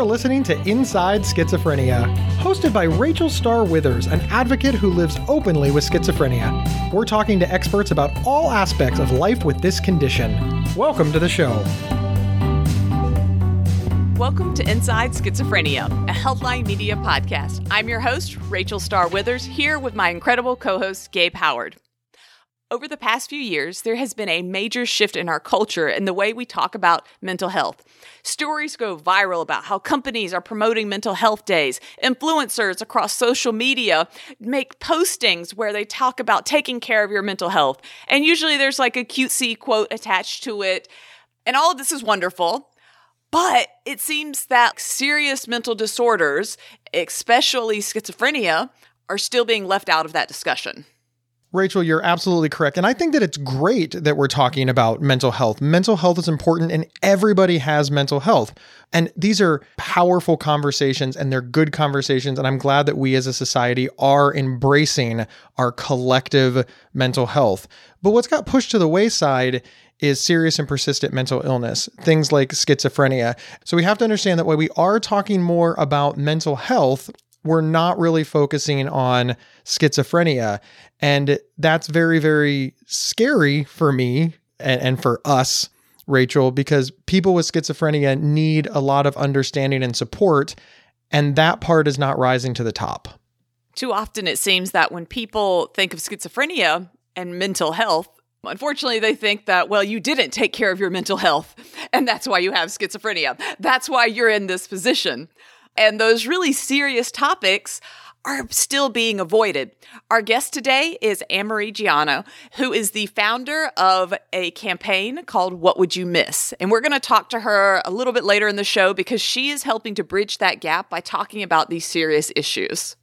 You're listening to Inside Schizophrenia, hosted by Rachel Starr Withers, an advocate who lives openly with schizophrenia. We're talking to experts about all aspects of life with this condition. Welcome to the show. Welcome to Inside Schizophrenia, a Healthline Media podcast. I'm your host, Rachel Starr Withers, here with my incredible co host, Gabe Howard. Over the past few years, there has been a major shift in our culture and the way we talk about mental health. Stories go viral about how companies are promoting mental health days. Influencers across social media make postings where they talk about taking care of your mental health. And usually there's like a cutesy quote attached to it. And all of this is wonderful. But it seems that serious mental disorders, especially schizophrenia, are still being left out of that discussion. Rachel, you're absolutely correct. And I think that it's great that we're talking about mental health. Mental health is important and everybody has mental health. And these are powerful conversations and they're good conversations. And I'm glad that we as a society are embracing our collective mental health. But what's got pushed to the wayside is serious and persistent mental illness, things like schizophrenia. So we have to understand that while we are talking more about mental health, we're not really focusing on schizophrenia. And that's very, very scary for me and, and for us, Rachel, because people with schizophrenia need a lot of understanding and support. And that part is not rising to the top. Too often it seems that when people think of schizophrenia and mental health, Unfortunately, they think that, well, you didn't take care of your mental health, and that's why you have schizophrenia. That's why you're in this position. And those really serious topics are still being avoided. Our guest today is Anne-Marie Giano, who is the founder of a campaign called What Would You Miss? And we're going to talk to her a little bit later in the show because she is helping to bridge that gap by talking about these serious issues.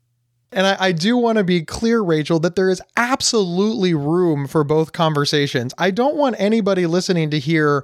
And I, I do want to be clear, Rachel, that there is absolutely room for both conversations. I don't want anybody listening to hear,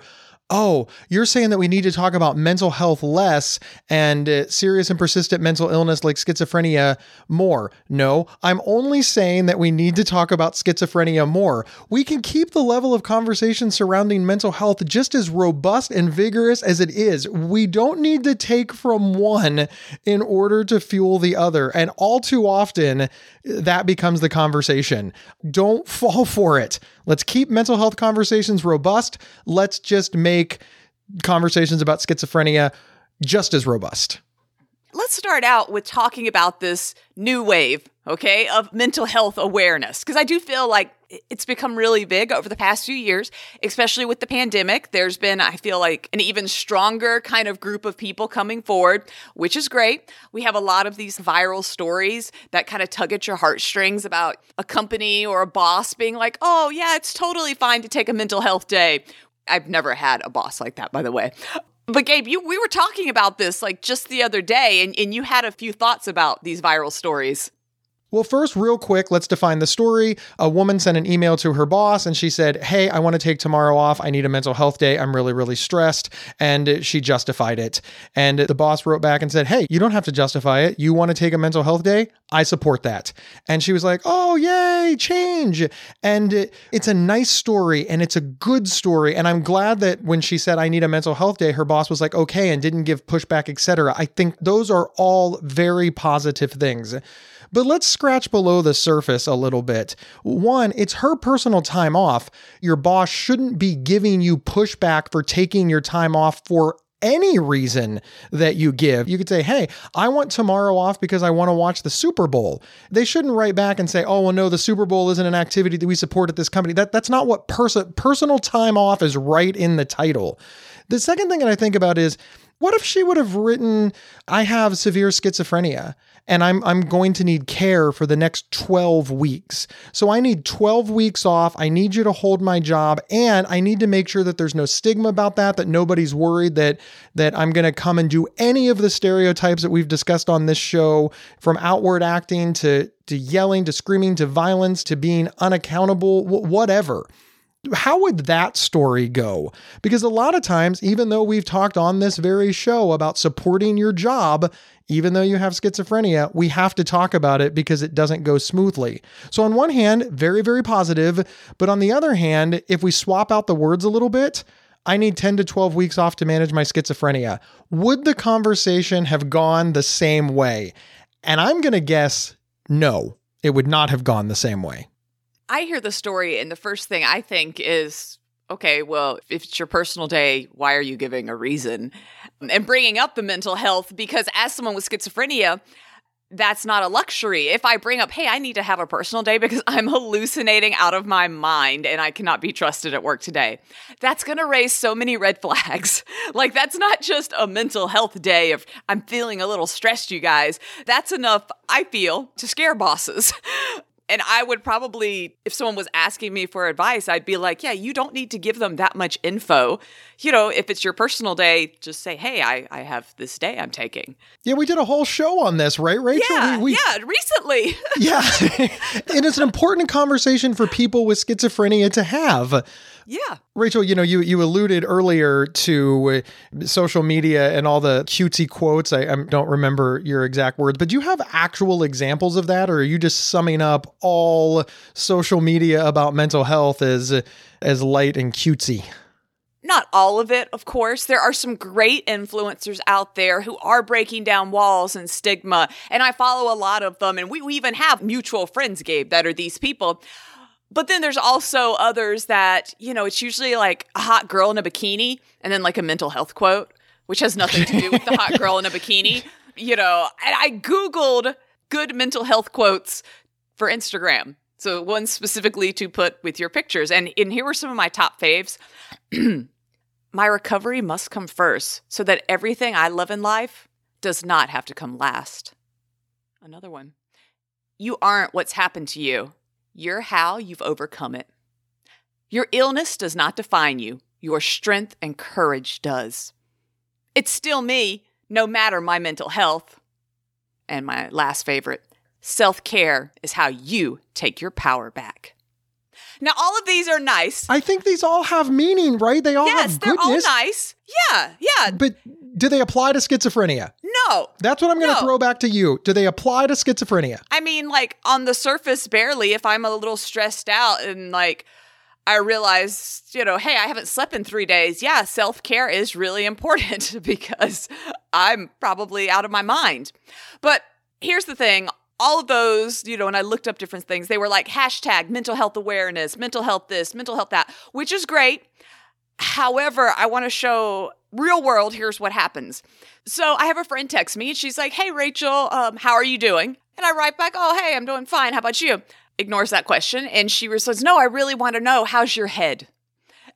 oh, you're saying that we need to talk about mental health less and uh, serious and persistent mental illness like schizophrenia more. No, I'm only saying that we need to talk about schizophrenia more. We can keep the level of conversation surrounding mental health just as robust and vigorous as it is. We don't need to take from one in order to fuel the other. And all too often, that becomes the conversation. Don't fall for it. Let's keep mental health conversations robust. Let's just make conversations about schizophrenia just as robust. Let's start out with talking about this new wave, okay, of mental health awareness. Because I do feel like it's become really big over the past few years, especially with the pandemic. There's been, I feel like, an even stronger kind of group of people coming forward, which is great. We have a lot of these viral stories that kind of tug at your heartstrings about a company or a boss being like, oh, yeah, it's totally fine to take a mental health day. I've never had a boss like that, by the way. But Gabe, you we were talking about this like just the other day, and, and you had a few thoughts about these viral stories. Well, first, real quick, let's define the story. A woman sent an email to her boss and she said, Hey, I want to take tomorrow off. I need a mental health day. I'm really, really stressed. And she justified it. And the boss wrote back and said, Hey, you don't have to justify it. You want to take a mental health day? I support that. And she was like, Oh, yay, change. And it's a nice story and it's a good story. And I'm glad that when she said, I need a mental health day, her boss was like, Okay, and didn't give pushback, etc. I think those are all very positive things. But let's scratch below the surface a little bit. One, it's her personal time off. Your boss shouldn't be giving you pushback for taking your time off for any reason that you give. You could say, Hey, I want tomorrow off because I want to watch the Super Bowl. They shouldn't write back and say, Oh, well, no, the Super Bowl isn't an activity that we support at this company. That, that's not what pers- personal time off is right in the title. The second thing that I think about is, what if she would have written, I have severe schizophrenia and I'm I'm going to need care for the next 12 weeks. So I need 12 weeks off. I need you to hold my job and I need to make sure that there's no stigma about that that nobody's worried that that I'm going to come and do any of the stereotypes that we've discussed on this show from outward acting to to yelling to screaming to violence to being unaccountable whatever how would that story go? Because a lot of times, even though we've talked on this very show about supporting your job, even though you have schizophrenia, we have to talk about it because it doesn't go smoothly. So, on one hand, very, very positive. But on the other hand, if we swap out the words a little bit, I need 10 to 12 weeks off to manage my schizophrenia. Would the conversation have gone the same way? And I'm going to guess no, it would not have gone the same way. I hear the story, and the first thing I think is okay, well, if it's your personal day, why are you giving a reason? And bringing up the mental health, because as someone with schizophrenia, that's not a luxury. If I bring up, hey, I need to have a personal day because I'm hallucinating out of my mind and I cannot be trusted at work today, that's going to raise so many red flags. like, that's not just a mental health day of I'm feeling a little stressed, you guys. That's enough, I feel, to scare bosses. And I would probably, if someone was asking me for advice, I'd be like, yeah, you don't need to give them that much info. You know, if it's your personal day, just say, hey, I, I have this day I'm taking. Yeah, we did a whole show on this, right, Rachel? Yeah, we, we, yeah, recently. yeah. and it's an important conversation for people with schizophrenia to have. Yeah. Rachel, you know, you you alluded earlier to uh, social media and all the cutesy quotes. I, I, don't remember your exact words, but do you have actual examples of that, or are you just summing up all social media about mental health as as light and cutesy? Not all of it, of course. There are some great influencers out there who are breaking down walls and stigma, and I follow a lot of them. And we, we even have mutual friends, Gabe, that are these people. But then there's also others that, you know, it's usually like a hot girl in a bikini and then like a mental health quote, which has nothing to do with the hot girl in a bikini. You know, and I Googled good mental health quotes for Instagram. So one specifically to put with your pictures. And, and here were some of my top faves. my recovery must come first so that everything I love in life does not have to come last. Another one. You aren't what's happened to you. You're how you've overcome it. Your illness does not define you, your strength and courage does. It's still me, no matter my mental health. And my last favorite self care is how you take your power back. Now, all of these are nice. I think these all have meaning, right? They all yes, have they're all nice. Yeah, yeah. But do they apply to schizophrenia? No. That's what I'm going to No. throw back to you. Do they apply to schizophrenia? I mean, like on the surface, barely. If I'm a little stressed out and like I realize, you know, hey, I haven't slept in three days. Yeah, self care is really important because I'm probably out of my mind. But here's the thing all of those, you know, and I looked up different things, they were like hashtag mental health awareness, mental health this, mental health that, which is great. However, I want to show real world. Here's what happens. So I have a friend text me and she's like, Hey, Rachel, um, how are you doing? And I write back, Oh, hey, I'm doing fine. How about you? Ignores that question. And she responds, No, I really want to know, how's your head?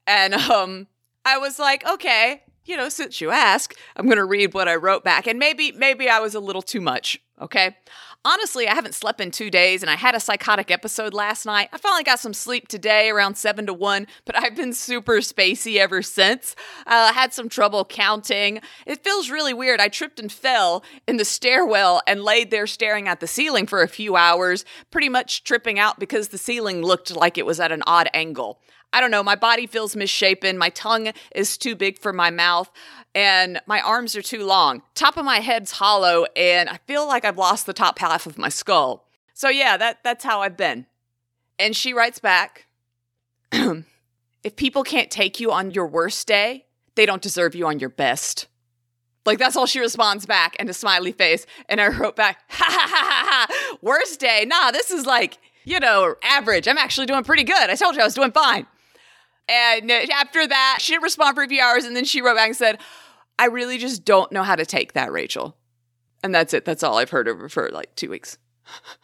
And um, I was like, Okay, you know, since you ask, I'm going to read what I wrote back. And maybe, maybe I was a little too much. Okay. Honestly, I haven't slept in two days and I had a psychotic episode last night. I finally got some sleep today around seven to one, but I've been super spacey ever since. Uh, I had some trouble counting. It feels really weird. I tripped and fell in the stairwell and laid there staring at the ceiling for a few hours, pretty much tripping out because the ceiling looked like it was at an odd angle. I don't know, my body feels misshapen, my tongue is too big for my mouth, and my arms are too long. Top of my head's hollow, and I feel like I've lost the top half of my skull. So yeah, that that's how I've been. And she writes back, if people can't take you on your worst day, they don't deserve you on your best. Like that's all she responds back and a smiley face. And I wrote back, ha ha ha ha ha, worst day. Nah, this is like, you know, average. I'm actually doing pretty good. I told you I was doing fine. And uh, after that, she didn't respond for a few hours. And then she wrote back and said, I really just don't know how to take that, Rachel. And that's it. That's all I've heard of her for like two weeks.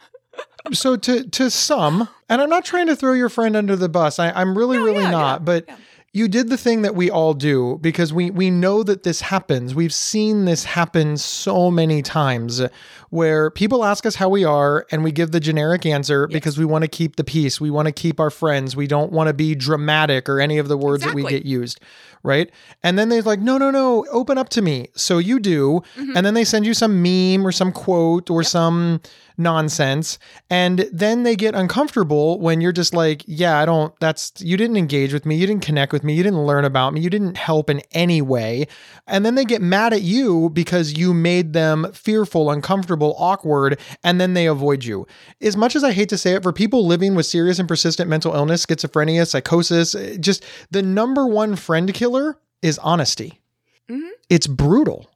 so to to some, and I'm not trying to throw your friend under the bus. I, I'm really, No, really yeah, not. yeah, but yeah. You did the thing that we all do because we we know that this happens. We've seen this happen so many times where people ask us how we are and we give the generic answer because we want to keep the peace. We want to keep our friends. We don't want to be dramatic or any of the words that we get used. Right. And then they're like, no, no, no, open up to me. So you do. Mm-hmm. And then they send you some meme or some quote or some nonsense. And then they get uncomfortable when you're just like, yeah, I don't, that's, you didn't engage with me. You didn't connect with me. You didn't learn about me. You didn't help in any way. And then they get mad at you because you made them fearful, uncomfortable, awkward, and then they avoid you. As much as I hate to say it, for people living with serious and persistent mental illness, schizophrenia, psychosis, just the number one friend killer is honesty. Mm-hmm. It's brutal.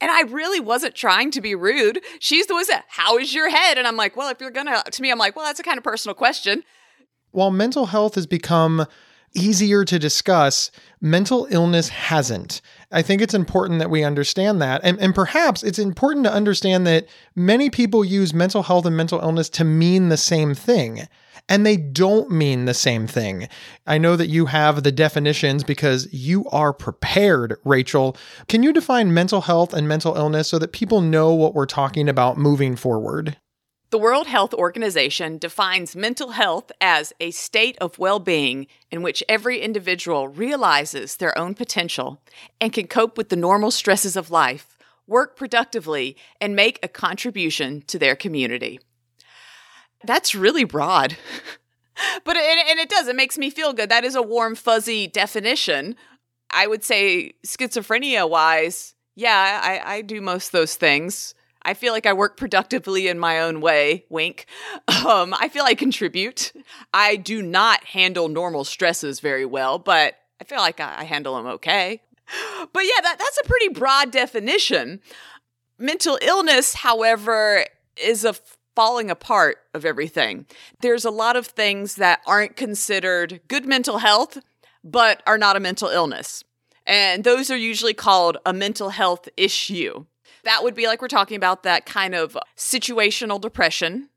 And I really wasn't trying to be rude. She's the one that, how is your head? And I'm like, well, if you're gonna, to me, I'm like, well, that's a kind of personal question. While mental health has become easier to discuss, mental illness hasn't. I think it's important that we understand that. And, and perhaps it's important to understand that many people use mental health and mental illness to mean the same thing and they don't mean the same thing. I know that you have the definitions because you are prepared, Rachel. Can you define mental health and mental illness so that people know what we're talking about moving forward? The World Health Organization defines mental health as a state of well being in which every individual realizes their own potential and can cope with the normal stresses of life, work productively, and make a contribution to their community. That's really broad. but it, and it does, it makes me feel good. That is a warm, fuzzy definition. I would say, schizophrenia wise, yeah, I, I do most those things. I feel like I work productively in my own way. Wink. Um, I feel I contribute. I do not handle normal stresses very well, but I feel like I, handle them okay. But yeah, that, that's a pretty broad definition. Mental illness, however, is a falling apart of everything. There's a lot of things that aren't considered good mental health, but are not a mental illness. And those are usually called a mental health issue. That would be like we're talking about that kind of situational depression,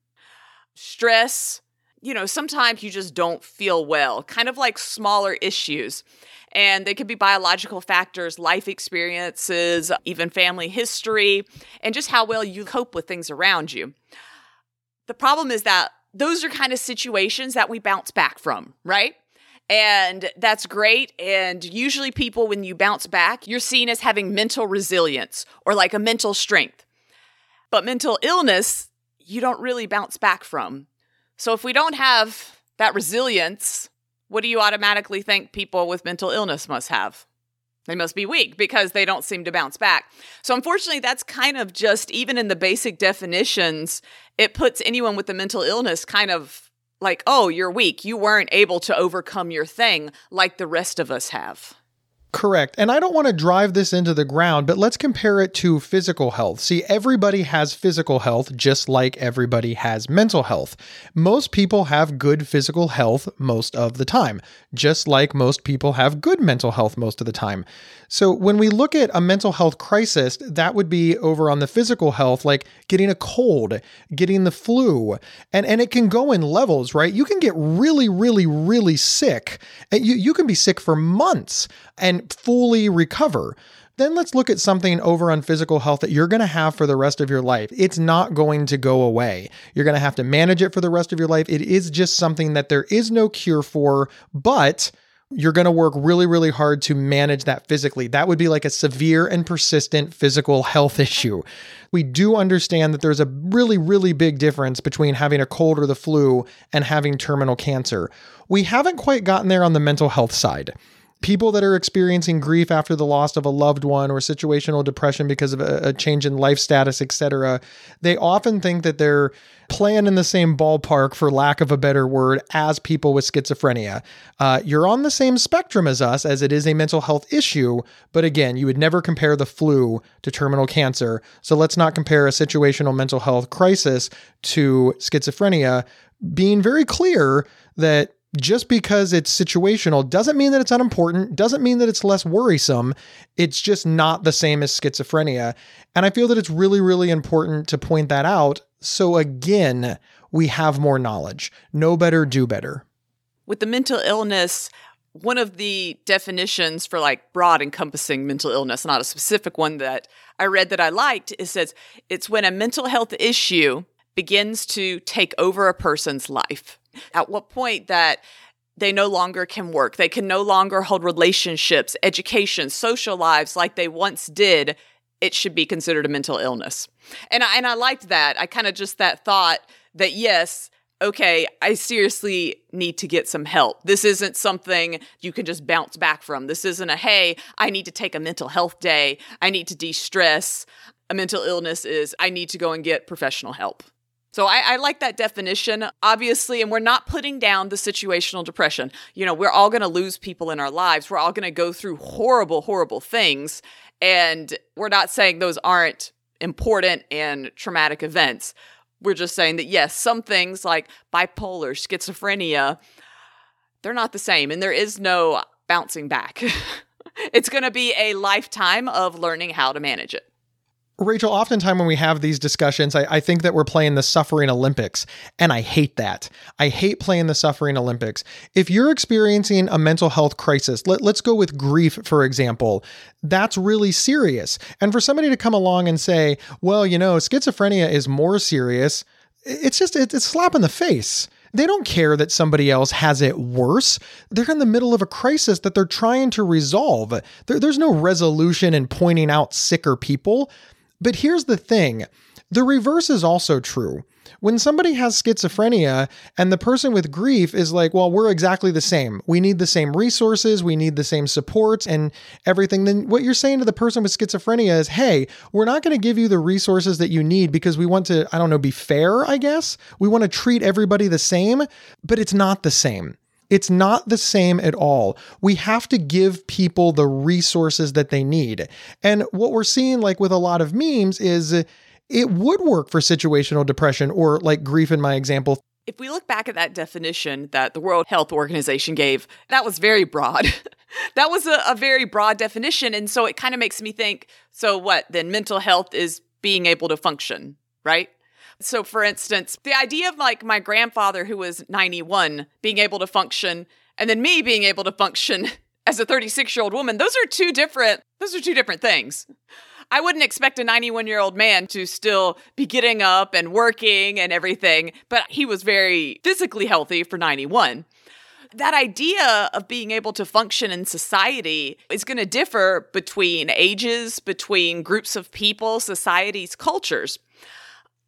stress. You know, sometimes you just don't feel well, kind of like smaller issues. And they could be biological factors, life experiences, even family history, and just how well you cope with things around you. The problem is that those are kind of situations that we bounce back from, right? And that's great. And usually, people, when you bounce back, you're seen as having mental resilience or like a mental strength. But mental illness, you don't really bounce back from. So, if we don't have that resilience, what do you automatically think people with mental illness must have? They must be weak because they don't seem to bounce back. So, unfortunately, that's kind of just, even in the basic definitions, it puts anyone with a mental illness kind of like, oh, you're weak. You weren't able to overcome your thing like the rest of us have. Correct. And I don't want to drive this into the ground, but let's compare it to physical health. See, everybody has physical health just like everybody has mental health. Most people have good physical health most of the time, just like most people have good mental health most of the time. So when we look at a mental health crisis, that would be over on the physical health, like getting a cold, getting the flu, and, and it can go in levels, right? You can get really, really, really sick. You, you can be sick for months and fully recover then let's look at something over on physical health that you're going to have for the rest of your life. It's not going to go away. You're going to have to manage it for the rest of your life. It is just something that there is no cure for, but you're going to work really, really hard to manage that physically. That would be like a severe and persistent physical health issue. We do understand that there's a really, really big difference between having a cold or the flu and having terminal cancer. We haven't quite gotten there on the mental health side people that are experiencing grief after the loss of a loved one or situational depression because of a, a change in life status, etc., they often think that they're playing in the same ballpark, for lack of a better word, as people with schizophrenia. Uh, you're on the same spectrum as us, as it is a mental health issue, but again, you would never compare the flu to terminal cancer. So let's not compare a situational mental health crisis to schizophrenia. Being very clear that just because it's situational doesn't mean that it's unimportant, doesn't mean that it's less worrisome. It's just not the same as schizophrenia. And I feel that it's really, really important to point that out. So again, we have more knowledge. Know better, do better. With the mental illness, one of the definitions for like broad encompassing mental illness, not a specific one that I read that I liked, it says it's when a mental health issue begins to take over a person's life. At what point that they no longer can work, they can no longer hold relationships, education, social lives like they once did, it should be considered a mental illness. And I, and I liked that. I kind of just that thought that yes, okay, I seriously need to get some help. This isn't something you can just bounce back from. This isn't a, hey, I need to take a mental health day. I need to de stress. A mental illness is, I need to go and get professional help. So I, I, like that definition, obviously, and we're not putting down the situational depression. You know, we're all going to lose people in our lives. We're all going to go through horrible, horrible things. And we're not saying those aren't important and traumatic events. We're just saying that, yes, some things like bipolar, schizophrenia, they're not the same. And there is no bouncing back. it's going to be a lifetime of learning how to manage it. Rachel, oftentimes when we have these discussions, I, I, think that we're playing the suffering Olympics, and I hate that. I hate playing the suffering Olympics. If you're experiencing a mental health crisis, let, let's go with grief, for example, that's really serious. And for somebody to come along and say, well, you know, schizophrenia is more serious, it's just, it's slap in the face. They don't care that somebody else has it worse. They're in the middle of a crisis that they're trying to resolve. There, there's no resolution in pointing out sicker people. But here's the thing the reverse is also true. When somebody has schizophrenia and the person with grief is like, well, we're exactly the same. We need the same resources, we need the same supports and everything. Then what you're saying to the person with schizophrenia is, hey, we're not going to give you the resources that you need because we want to, I don't know, be fair, I guess. We want to treat everybody the same, but it's not the same. It's not the same at all. We have to give people the resources that they need. And what we're seeing, like with a lot of memes, is it would work for situational depression or like grief in my example. If we look back at that definition that the World Health Organization gave, that was very broad. that was a, a very broad definition. And so it kind of makes me think so, what then? Mental health is being able to function, right? So, for instance, the idea of like my grandfather who was 91 being able to function and then me being able to function as a 36 year old woman, those are two different, those are two different things. I wouldn't expect a 91 year old man to still be getting up and working and everything, but he was very physically healthy for 91 that idea of being able to function in society is going to differ between ages, between groups of people, societies, cultures.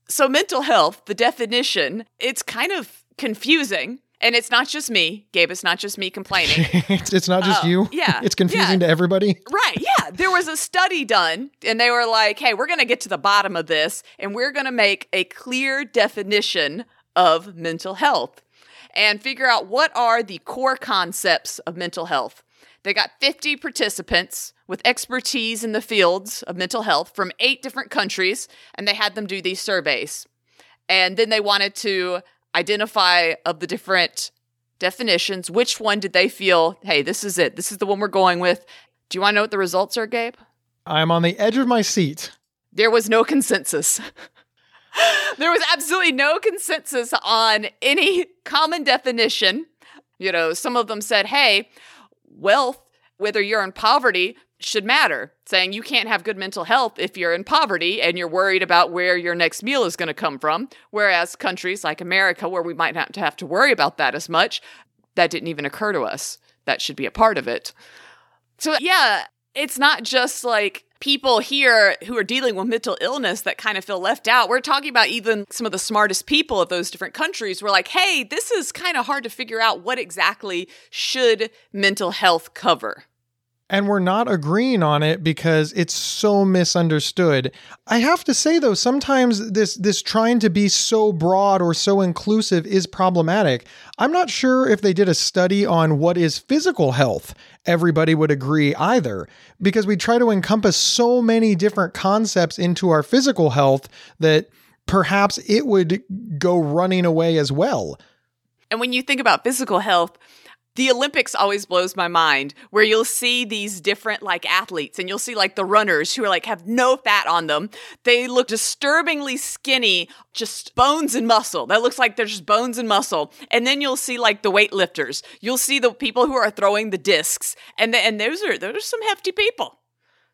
So, mental health, the definition, it's kind of confusing. And it's not just me, Gabe. It's not just me complaining. it's, it's, not just uh, you. Yeah. It's confusing yeah. to everybody. Right. Yeah. There was a study done, and they were like, hey, we're going to get to the bottom of this, and we're going to make a clear definition of mental health and figure out what are the core concepts of mental health. They got 50 participants with expertise in the fields of mental health from eight different countries, and they had them do these surveys. And then they wanted to identify of the different definitions which one did they feel, hey, this is it. This is the one we're going with. Do you want to know what the results are, Gabe? I'm on the edge of my seat. There was no consensus. there was absolutely no consensus on any common definition. You know, some of them said, hey, wealth, whether you're in poverty, should matter. Saying you can't have good mental health if you're in poverty and you're worried about where your next meal is going to come from. Whereas countries like America, where we might not have to worry about that as much, that didn't even occur to us. That should be a part of it. So, yeah, it's not just like people here who are dealing with mental illness that kind of feel left out. We're talking about even some of the smartest people of those different countries. We're like, hey, this is kind of hard to figure out what exactly should mental health cover and we're not agreeing on it because it's so misunderstood. I have to say though, sometimes this this trying to be so broad or so inclusive is problematic. I'm not sure if they did a study on what is physical health, everybody would agree either, because we try to encompass so many different concepts into our physical health that perhaps it would go running away as well. And when you think about physical health, the Olympics always blows my mind where you'll see these different like athletes and you'll see like the runners who are like have no fat on them. They look disturbingly skinny, just bones and muscle. That looks like they're just bones and muscle. And then you'll see like the weightlifters. You'll see the people who are throwing the discs. And the, and those are those are some hefty people.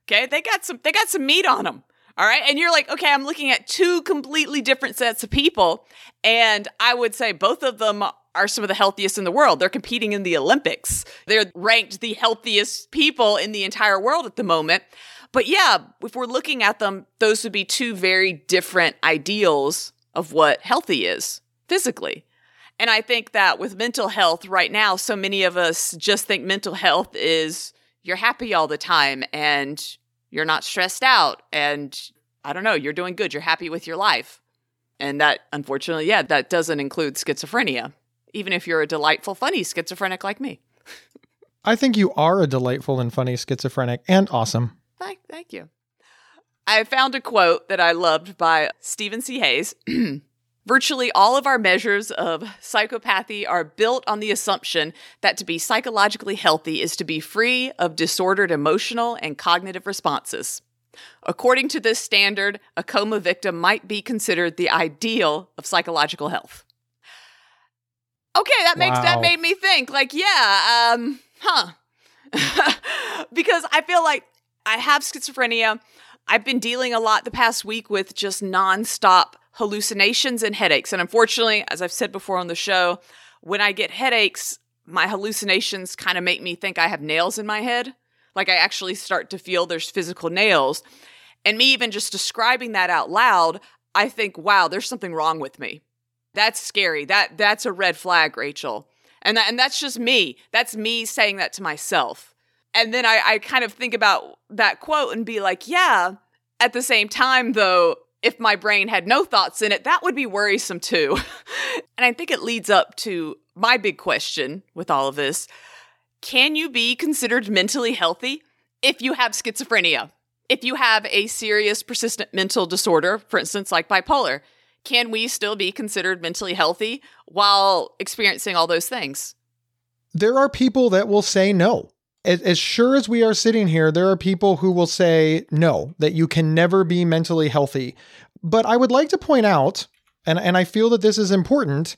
Okay? They got some they got some meat on them. All right. And you're like, okay, I'm looking at two completely different sets of people. And I would say both of them are some of the healthiest in the world. They're competing in the Olympics. They're ranked the healthiest people in the entire world at the moment. But yeah, if we're looking at them, those would be two very different ideals of what healthy is physically. And I think that with mental health right now, so many of us just think mental health is you're happy all the time and you're not stressed out and I don't know, you're doing good, you're happy with your life. And that, unfortunately, yeah, that doesn't include schizophrenia, even if you're a delightful, funny schizophrenic like me. I think you are a delightful and funny schizophrenic and awesome. Thank, thank you. I found a quote that I loved by Stephen C. Hayes. Virtually all of our measures of psychopathy are built on the assumption that to be psychologically healthy is to be free of disordered emotional and cognitive responses. According to this standard, a coma victim might be considered the ideal of psychological health. Okay, that makes wow. that made me think like, yeah, um, huh. because I feel like I have schizophrenia. I've been dealing a lot the past week with just nonstop hallucinations and headaches. And unfortunately, as I've said before on the show, when I get headaches, my hallucinations kind of make me think I have nails in my head. Like I actually start to feel there's physical nails. And me even just describing that out loud, I think, wow, there's something wrong with me. That's scary. That that's a red flag, Rachel. And that, and that's just me. That's me saying that to myself. And then I, I kind of think about that quote and be like, yeah, at the same time, though, if my brain had no thoughts in it, that would be worrisome too. and I think it leads up to my big question with all of this Can you be considered mentally healthy if you have schizophrenia? If you have a serious, persistent mental disorder, for instance, like bipolar, can we still be considered mentally healthy while experiencing all those things? There are people that will say no as, as sure as we are sitting here, there are people who will say no, that you can never be mentally healthy. But I would like to point out, and, and I feel that this is important,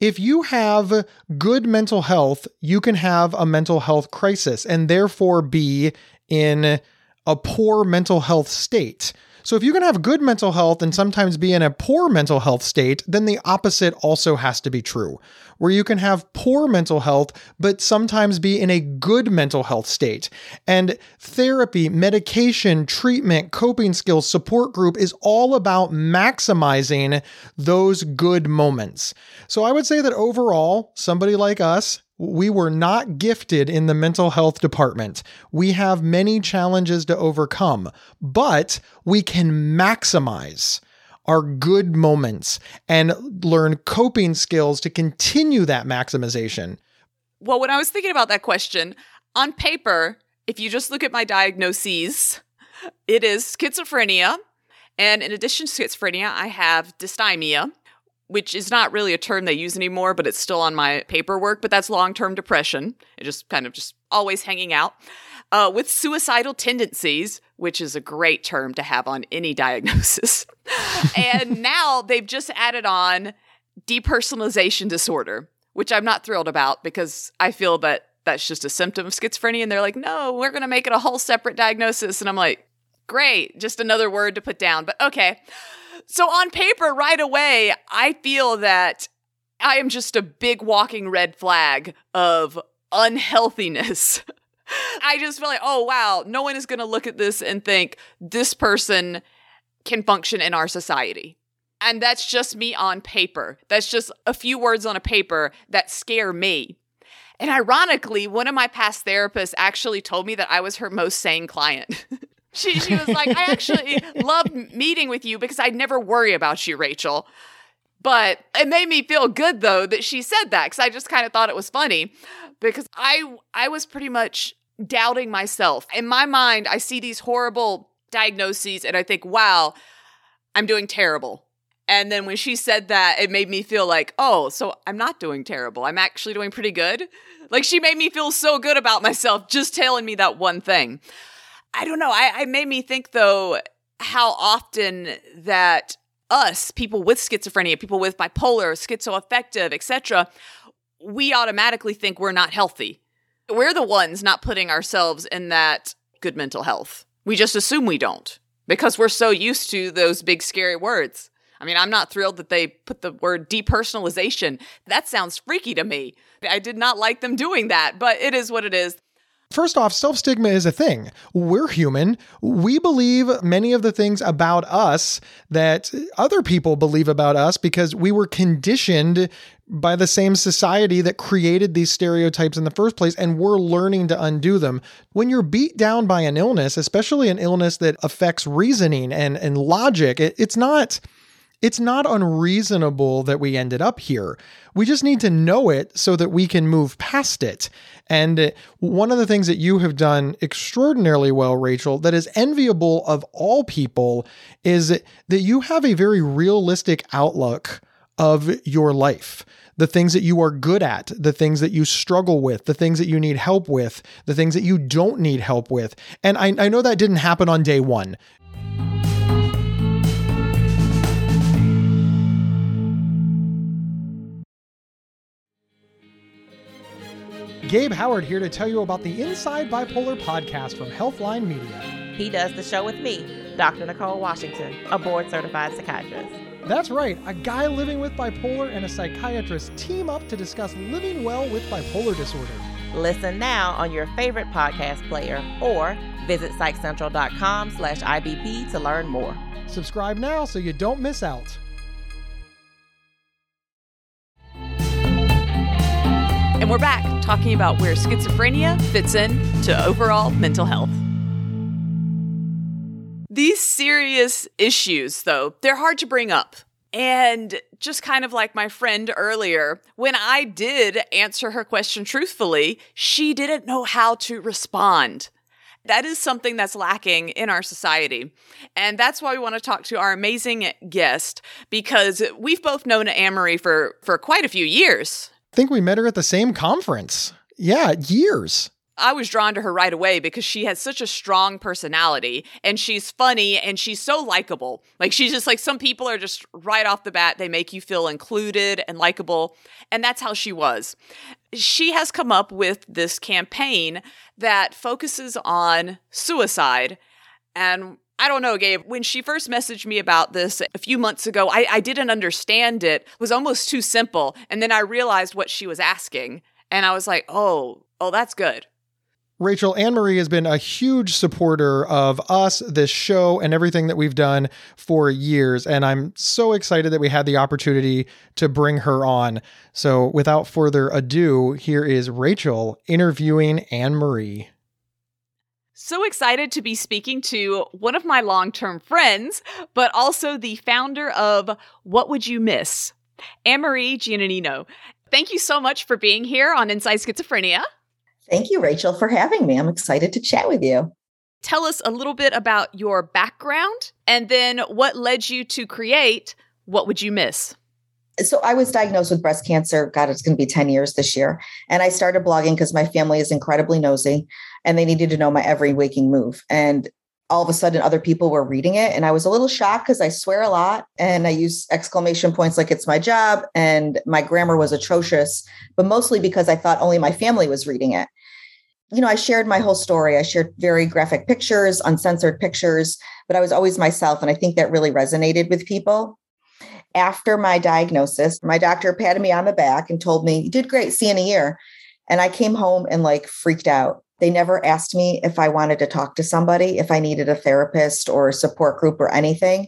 if you have good mental health, you can have a mental health crisis and therefore be in a poor mental health state. So if you can have good mental health and sometimes be in a poor mental health state, then the opposite also has to be true, where you can have poor mental health, but sometimes be in a good mental health state. And therapy, medication, treatment, coping skills, support group is all about maximizing those good moments. So I would say that overall, somebody like us we were not gifted in the mental health department. We have many challenges to overcome, but we can maximize our good moments and learn coping skills to continue that maximization. Well, when I was thinking about that question, on paper, if you just look at my diagnoses, it is schizophrenia. And in addition to schizophrenia, I have dysthymia, which is not really a term they use anymore, but it's still on my paperwork. But that's long term depression. It just kind of just always hanging out. Uh, with suicidal tendencies, which is a great term to have on any diagnosis. and now they've just added on depersonalization disorder, which I'm not thrilled about because I feel that that's just a symptom of schizophrenia. And they're like, no, we're going to make it a whole separate diagnosis. And I'm like, great, just another word to put down. But okay. So on paper, right away, I feel that I am just a big walking red flag of unhealthiness. I just feel like, oh, wow, no one is going to look at this and think this person can function in our society. And that's just me on paper. That's just a few words on a paper that scare me. And ironically, one of my past therapists actually told me that I was her most sane client. She, she was like, I actually love meeting with you because I never worry about you, Rachel. But it made me feel good though that she said that because I just kind of thought it was funny because I I was pretty much doubting myself. In my mind, I see these horrible diagnoses and I think, wow, I'm doing terrible. And then when she said that, it made me feel like, oh, so I'm not doing terrible. I'm actually doing pretty good. Like she made me feel so good about myself just telling me that one thing. I don't know. I, I made me think though how often that us, people with schizophrenia, people with bipolar, schizoaffective, etc., we automatically think we're not healthy. We're the ones not putting ourselves in that good mental health. We just assume we don't because we're so used to those big scary words. I mean, I'm not thrilled that they put the word depersonalization. That sounds freaky to me. I did not like them doing that, but it is what it is. First off, self stigma is a thing. We're human. We believe many of the things about us that other people believe about us because we were conditioned by the same society that created these stereotypes in the first place, and we're learning to undo them. When you're beat down by an illness, especially an illness that affects reasoning and, and logic, it, it's not it's not unreasonable that we ended up here. We just need to know it so that we can move past it. And uh, one of the things that you have done extraordinarily well, Rachel, that is enviable of all people is that you have a very realistic outlook of your life. The things that you are good at, the things that you struggle with, the things that you need help with, the things that you don't need help with. And I, I know that didn't happen on day one. Gabe Howard here to tell you about the Inside Bipolar podcast from Healthline Media. He does the show with me, Dr. Nicole Washington, a board certified psychiatrist. That's right, a guy living with bipolar and a psychiatrist team up to discuss living well with bipolar disorder. Listen now on your favorite podcast player or visit psychcentral.com slash IBP to learn more. Subscribe now so you don't miss out. We're back talking about where schizophrenia fits in to overall mental health. These serious issues, though, they're hard to bring up. And just kind of like my friend earlier, when I did answer her question truthfully, she didn't know how to respond. That is something that's lacking in our society. And that's why we want to talk to our amazing guest because we've both known Anne-Marie for, for quite a few years think we met her at the same conference. Yeah, years. I was drawn to her right away because she has such a strong personality and she's funny and she's so likable. Like she's just like some people are just right off the bat, they make you feel included and likable. And that's how she was. She has come up with this campaign that focuses on suicide. And I don't know, Gabe. When she first messaged me about this a few months ago, I, I didn't understand it. It was almost too simple. And then I realized what she was asking. And I was like, oh, oh, that's good. Rachel, Anne-Marie has been a huge supporter of us, this show, and everything that we've done for years. And I'm so excited that we had the opportunity to bring her on. So without further ado, here is Rachel interviewing Anne-Marie. So excited to be speaking to one of my long term friends, but also the founder of What Would You Miss? Anne-Marie Giannino. Thank you so much for being here on Inside Schizophrenia. Thank you, Rachel, for having me. I'm excited to chat with you. Tell us a little bit about your background and then what led you to create What Would You Miss? so I was diagnosed with breast cancer. God, it's going to be 10 years this year. And I started blogging because my family is incredibly nosy and they needed to know my every waking move. And all of a sudden, other people were reading it. And I was a little shocked because I swear a lot and I use exclamation points like it's my job. And my grammar was atrocious, but mostly because I thought only my family was reading it. You know, I shared my whole story. I shared very graphic pictures, uncensored pictures, but I was always myself. And I think that really resonated with people after my diagnosis, my doctor patted me on the back and told me, You did great, see you in a year. And I came home and like freaked out. They never asked me if I wanted to talk to somebody, if I needed a therapist or a support group or anything.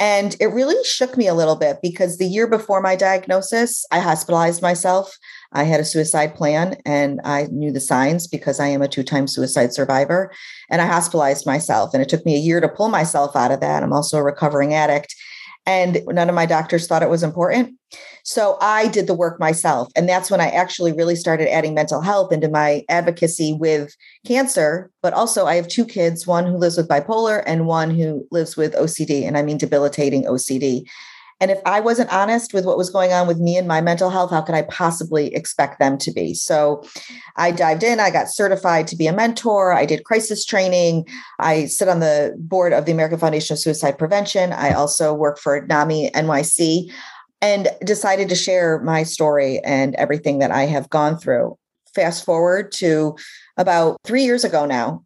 And it really shook me a little bit because the year before my diagnosis, I hospitalized myself. I had a suicide plan and I knew the signs because I am a two time suicide survivor. And I hospitalized myself. And it took me a year to pull myself out of that. I'm also a recovering addict and none of my doctors thought it was important. So I did the work myself. And that's when I actually really started adding mental health into my advocacy with cancer. But also, I have two kids one who lives with bipolar and one who lives with OCD, and I mean debilitating OCD. And if I wasn't honest with what was going on with me and my mental health, how could I possibly expect them to be? So I dived in, I got certified to be a mentor, I did crisis training, I sit on the board of the American Foundation of Suicide Prevention. I also work for NAMI NYC and decided to share my story and everything that I have gone through. Fast forward to about three years ago now,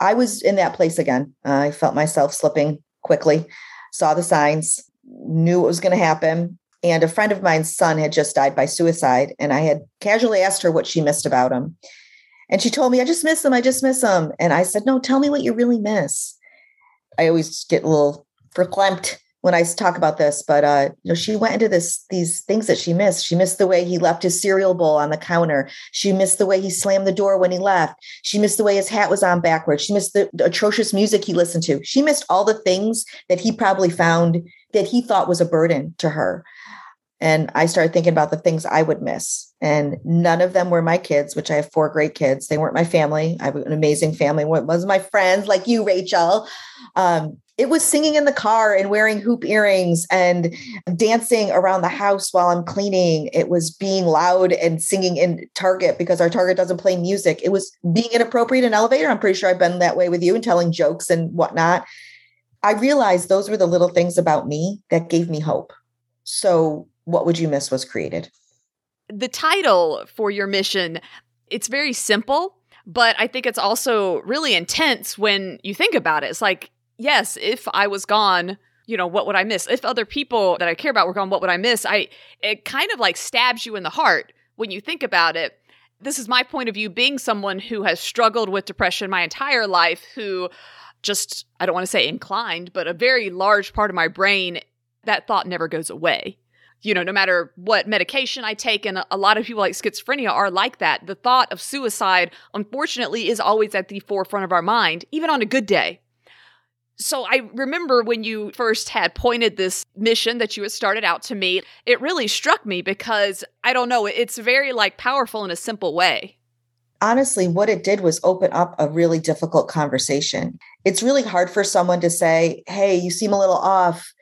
I was in that place again. I felt myself slipping quickly, saw the signs, knew what was going to happen. And a friend of mine's son had just died by suicide. And I had casually asked her what she missed about him. And she told me, I just miss him. I just miss him. And I said, No, tell me what you really miss. I always get a little verklempt when I talk about this, but uh, you know, she went into this these things that she missed. She missed the way he left his cereal bowl on the counter. She missed the way he slammed the door when he left. She missed the way his hat was on backwards. She missed the, the atrocious music he listened to. She missed all the things that he probably found that he thought was a burden to her. And I started thinking about the things I would miss. And none of them were my kids, which I have four great kids. They weren't my family. I have an amazing family. What was my friends like you, Rachel? Um, it was singing in the car and wearing hoop earrings and dancing around the house while I'm cleaning. It was being loud and singing in Target because our Target doesn't play music. It was being inappropriate in elevator. I'm pretty sure I've been that way with you and telling jokes and whatnot. I realized those were the little things about me that gave me hope. So, what would you miss was created. The title for your mission, it's very simple, but I think it's also really intense when you think about it. It's like yes, if I was gone, you know, what would I miss? If other people that I care about were gone, what would I miss? I it kind of like stabs you in the heart when you think about it. This is my point of view being someone who has struggled with depression my entire life, who just I don't want to say inclined, but a very large part of my brain that thought never goes away. You know, no matter what medication I take, and a lot of people like schizophrenia are like that. The thought of suicide, unfortunately, is always at the forefront of our mind, even on a good day. So I remember when you first had pointed this mission that you had started out to me, it really struck me because I don't know, it's very like powerful in a simple way. Honestly, what it did was open up a really difficult conversation. It's really hard for someone to say, Hey, you seem a little off.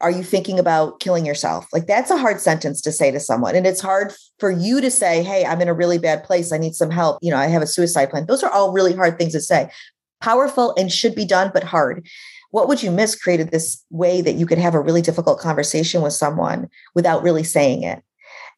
Are you thinking about killing yourself? Like, that's a hard sentence to say to someone. And it's hard for you to say, Hey, I'm in a really bad place. I need some help. You know, I have a suicide plan. Those are all really hard things to say powerful and should be done, but hard. What would you miss created this way that you could have a really difficult conversation with someone without really saying it?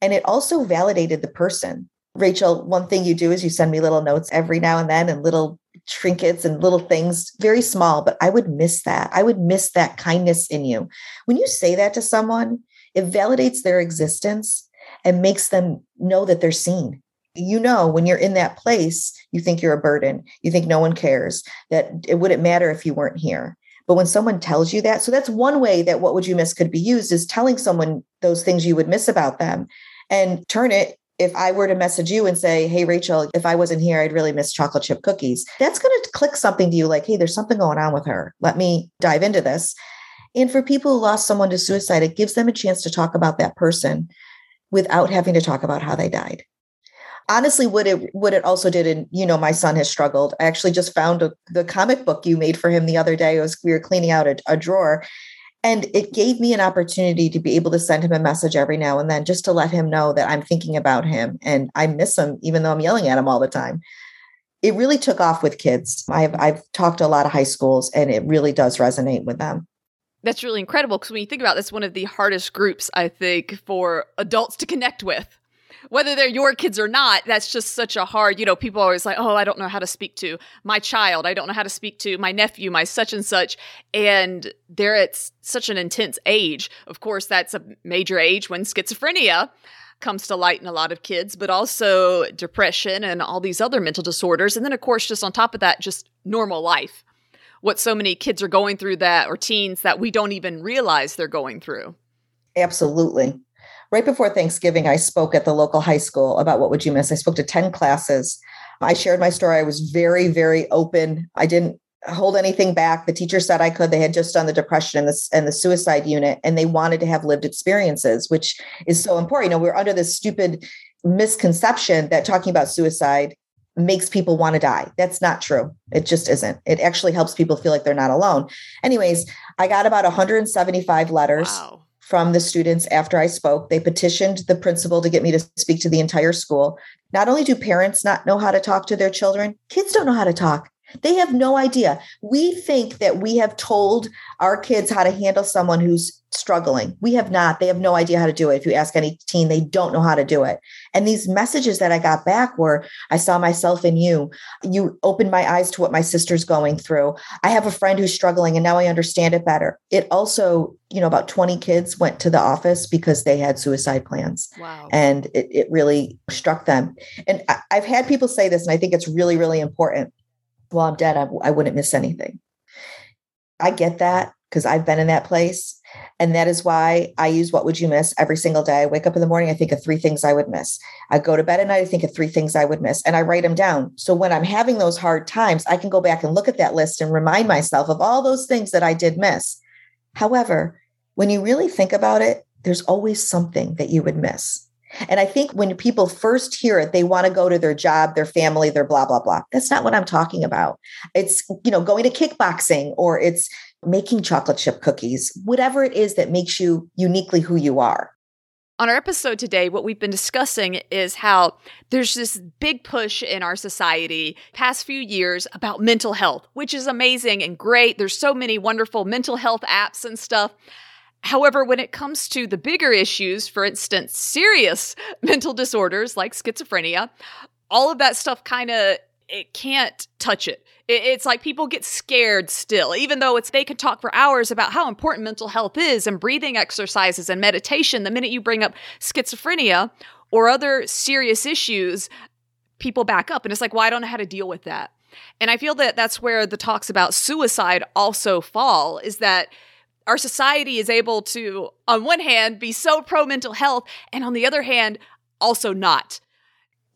And it also validated the person. Rachel, one thing you do is you send me little notes every now and then and little trinkets and little things, very small, but I would miss that. I would miss that kindness in you. When you say that to someone, it validates their existence and makes them know that they're seen you know when you're in that place you think you're a burden you think no one cares that it wouldn't matter if you weren't here but when someone tells you that so that's one way that what would you miss could be used is telling someone those things you would miss about them and turn it if I were to message you and say, Hey, Rachel, if I wasn't here, I'd really miss chocolate chip cookies, that's going to click something to you like, Hey, there's something going on with her. Let me dive into this. And for people who lost someone to suicide, it gives them a chance to talk about that person without having to talk about how they died honestly what it what it also did and you know my son has struggled i actually just found a, the comic book you made for him the other day it was we were cleaning out a, a drawer and it gave me an opportunity to be able to send him a message every now and then just to let him know that i'm thinking about him and i miss him even though i'm yelling at him all the time. It really took off with kids. I've i've talked to a lot of high schools and it really does resonate with them. That's really incredible because when you think about this one of the hardest groups i think for adults to connect with whether they're your kids or not, that's just such a hard, you know, people are always like, oh, I don't know how to speak to my child. I don't know how to speak to my nephew, my such and such. And they're at such an intense age. Of course, that's a major age when schizophrenia comes to light in a lot of kids, but also depression and all these other mental disorders. And then, of course, just on top of that, just normal life. What so many kids are going through that, or teens that we don't even realize they're going through. Absolutely right before Thanksgiving, I spoke at the local high school about what would you miss. I spoke to 10 classes. I shared my story. I was very, very open. I didn't hold anything back. The teacher said I could. They had just done the depression and the, and the suicide unit, and they wanted to have lived experiences, which is so important. You know, we're under this stupid misconception that talking about suicide makes people want to die. That's not true. It just isn't. It actually helps people feel like they're not alone. Anyways, I got about 175 letters. Wow from the students after I spoke. They petitioned the principal to get me to speak to the entire school. Not only do parents not know how to talk to their children, kids don't know how to talk. They have no idea. We think that we have told our kids how to handle someone who's struggling. We have not. They have no idea how to do it. If you ask any teen, they don't know how to do it. And these messages that I got back were I saw myself in you. You opened my eyes to what my sister's going through. I have a friend who's struggling and now I understand it better. It also, you know, about 20 kids went to the office because they had suicide plans. Wow. And it, it really struck them. And I, I've had people say this, and I think it's really, really important well, I'm dead, I, I wouldn't miss anything. I get that because I've been in that place. And that is why I use What Would You Miss every single day. I wake up in the morning, I think of three things I would miss. I go to bed at night, I think of three things I would miss, and I write them down. So when I'm having those hard times, I can go back and look at that list and remind myself of all those things that I did miss. However, when you really think about it, there's always something that you would miss. And I think when people first hear it, they want to go to their job, their family, their blah, blah, blah. That's not what I'm talking about. It's, you know, going to kickboxing or it's making chocolate chip cookies, whatever it is that makes you uniquely who you are. On our episode today, what we've been discussing is how there's this big push in our society past few years about mental health, which is amazing and great. There's so many wonderful mental health apps and stuff. However, when it comes to the bigger issues, for instance, serious mental disorders like schizophrenia, all of that stuff kind of it can't touch it. It's like people get scared still, even though it's they could talk for hours about how important mental health is and breathing exercises and meditation. The minute you bring up schizophrenia or other serious issues, people back up, and it's like, well, I don't know how to deal with that. And I feel that that's where the talks about suicide also fall. Is that our society is able to, on one hand, be so pro mental health, and on the other hand, also not.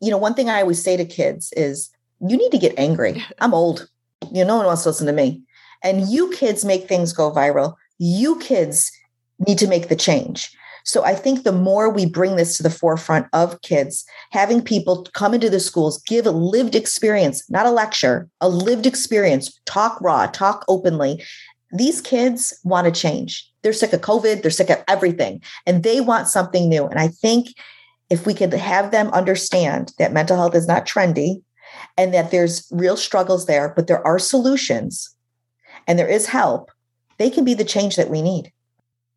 You know, one thing I always say to kids is, you need to get angry. I'm old. You know, no one wants to listen to me. And you kids make things go viral. You kids need to make the change. So I think the more we bring this to the forefront of kids, having people come into the schools, give a lived experience, not a lecture, a lived experience, talk raw, talk openly, these kids want to change. They're sick of COVID, they're sick of everything, and they want something new. And I think if we could have them understand that mental health is not trendy and that there's real struggles there, but there are solutions and there is help, they can be the change that we need.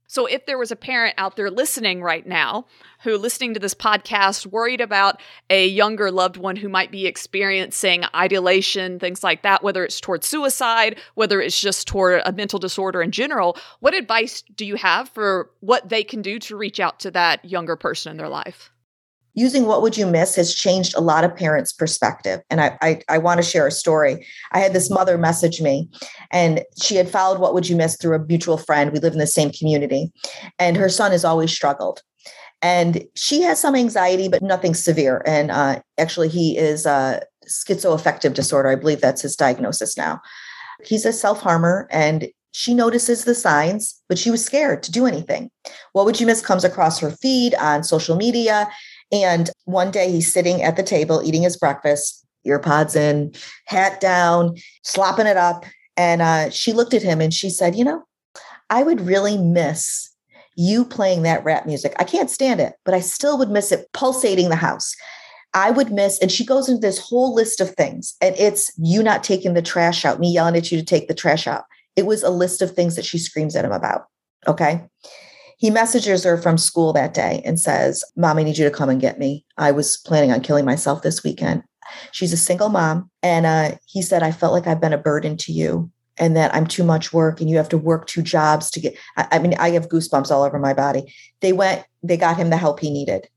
So, if there was a parent out there listening right now who, listening to this podcast, worried about a younger loved one who might be experiencing ideation, things like that, whether it's towards suicide, whether it's just toward a mental disorder in general, what advice do you have for what they can do to reach out to that younger person in their life? using what would you miss has changed a lot of parents perspective. And i i, I want to share a story. I had this mother message me and she had followed what would you miss through a mutual friend. We live in the same community. And her son has always struggled and she has some anxiety but nothing severe and uh, actually he is a schizoaffective disorder i believe that's his diagnosis now he's a self-harmer and she notices the signs, but she was scared to do anything. What Would You Miss comes across her feed on social media. And one day he's sitting at the table eating his breakfast, earpods in, hat down, slopping it up. And uh, she looked at him and she said, You know, I would really miss you playing that rap music. I can't stand it, but I still would miss it pulsating the house. I would miss, and she goes into this whole list of things, and it's you not taking the trash out, me yelling at you to take the trash out. It was a list of things that she screams at him about. Okay. He messages her from school that day and says, Mom, I need you to come and get me. I was planning on killing myself this weekend. She's a single mom. And uh, he said, I felt like I've been a burden to you and that I'm too much work and you have to work two jobs to get. I, I mean, I have goosebumps all over my body. They went, they got him the help he needed.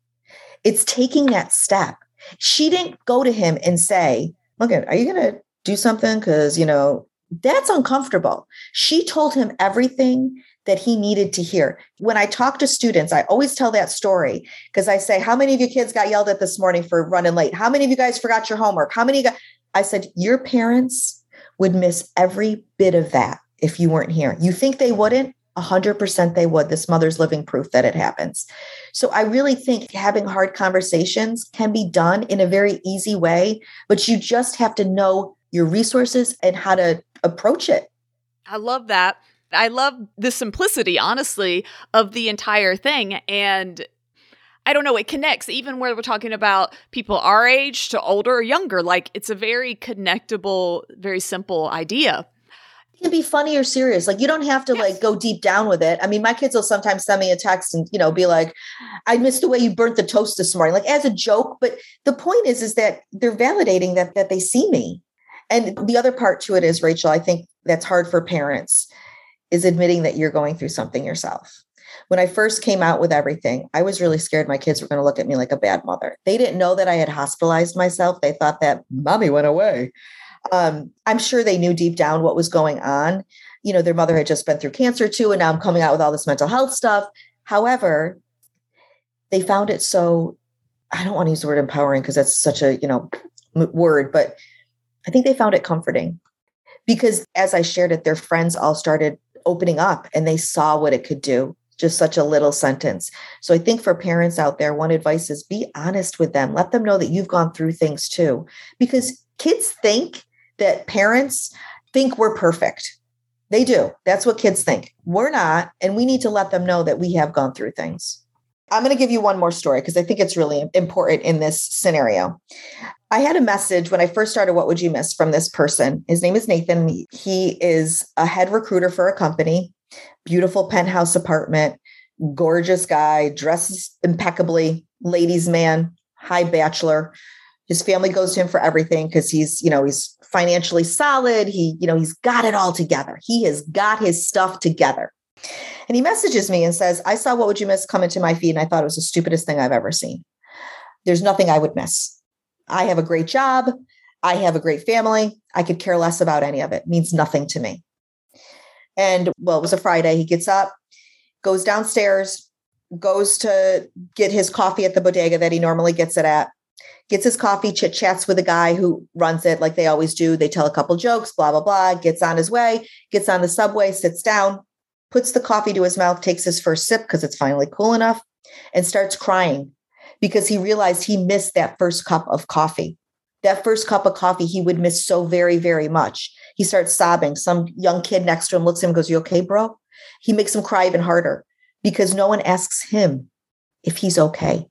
It's taking that step. She didn't go to him and say, Look, are you going to do something? Because, you know, that's uncomfortable. She told him everything that he needed to hear. When I talk to students, I always tell that story because I say, How many of your kids got yelled at this morning for running late? How many of you guys forgot your homework? How many? Got-? I said, Your parents would miss every bit of that if you weren't here. You think they wouldn't? 100% they would. This mother's living proof that it happens. So I really think having hard conversations can be done in a very easy way, but you just have to know your resources and how to approach it. I love that. I love the simplicity, honestly, of the entire thing. And I don't know, it connects even where we're talking about people our age to older or younger. Like it's a very connectable, very simple idea. It can be funny or serious. Like you don't have to yes. like go deep down with it. I mean, my kids will sometimes send me a text and, you know, be like, I missed the way you burnt the toast this morning, like as a joke. But the point is, is that they're validating that that they see me. And the other part to it is, Rachel, I think that's hard for parents is admitting that you're going through something yourself when I first came out with everything, I was really scared my kids were going to look at me like a bad mother. They didn't know that I had hospitalized myself. They thought that mommy went away. Um, I'm sure they knew deep down what was going on. You know, their mother had just been through cancer too, and now I'm coming out with all this mental health stuff. However, they found it so, I don't want to use the word empowering because that's such a, you know, word, but I think they found it comforting because as I shared it, their friends all started opening up and they saw what it could do just such a little sentence. So I think for parents out there, one advice is be honest with them. Let them know that you've gone through things too. Because kids think that parents think we're perfect. They do. That's what kids think. We're not. And we need to let them know that we have gone through things. I'm going to give you one more story because I think it's really important in this scenario. I had a message when I first started What Would You Miss from this person. His name is Nathan. He is a head recruiter for a company beautiful penthouse apartment, gorgeous guy, dresses impeccably, ladies' man, high bachelor. His family goes to him for everything because he's, you know, he's financially solid. He, you know, he's got it all together. He has got his stuff together. And he messages me and says, I saw What Would You Miss come into my feed and I thought it was the stupidest thing I've ever seen. There's nothing I would miss. I have a great job. I have a great family. I could care less about any of it. it means nothing to me. And well, it was a Friday. He gets up, goes downstairs, goes to get his coffee at the bodega that he normally gets it at, gets his coffee, chit chats with the guy who runs it like they always do. They tell a couple jokes, blah, blah, blah, gets on his way, gets on the subway, sits down, puts the coffee to his mouth, takes his first sip because it's finally cool enough, and starts crying because he realized he missed that first cup of coffee. That first cup of coffee he would miss so very, very much. He starts sobbing. Some young kid next to him looks at him goes, You okay, bro? He makes him cry even harder because no one asks him if he's okay.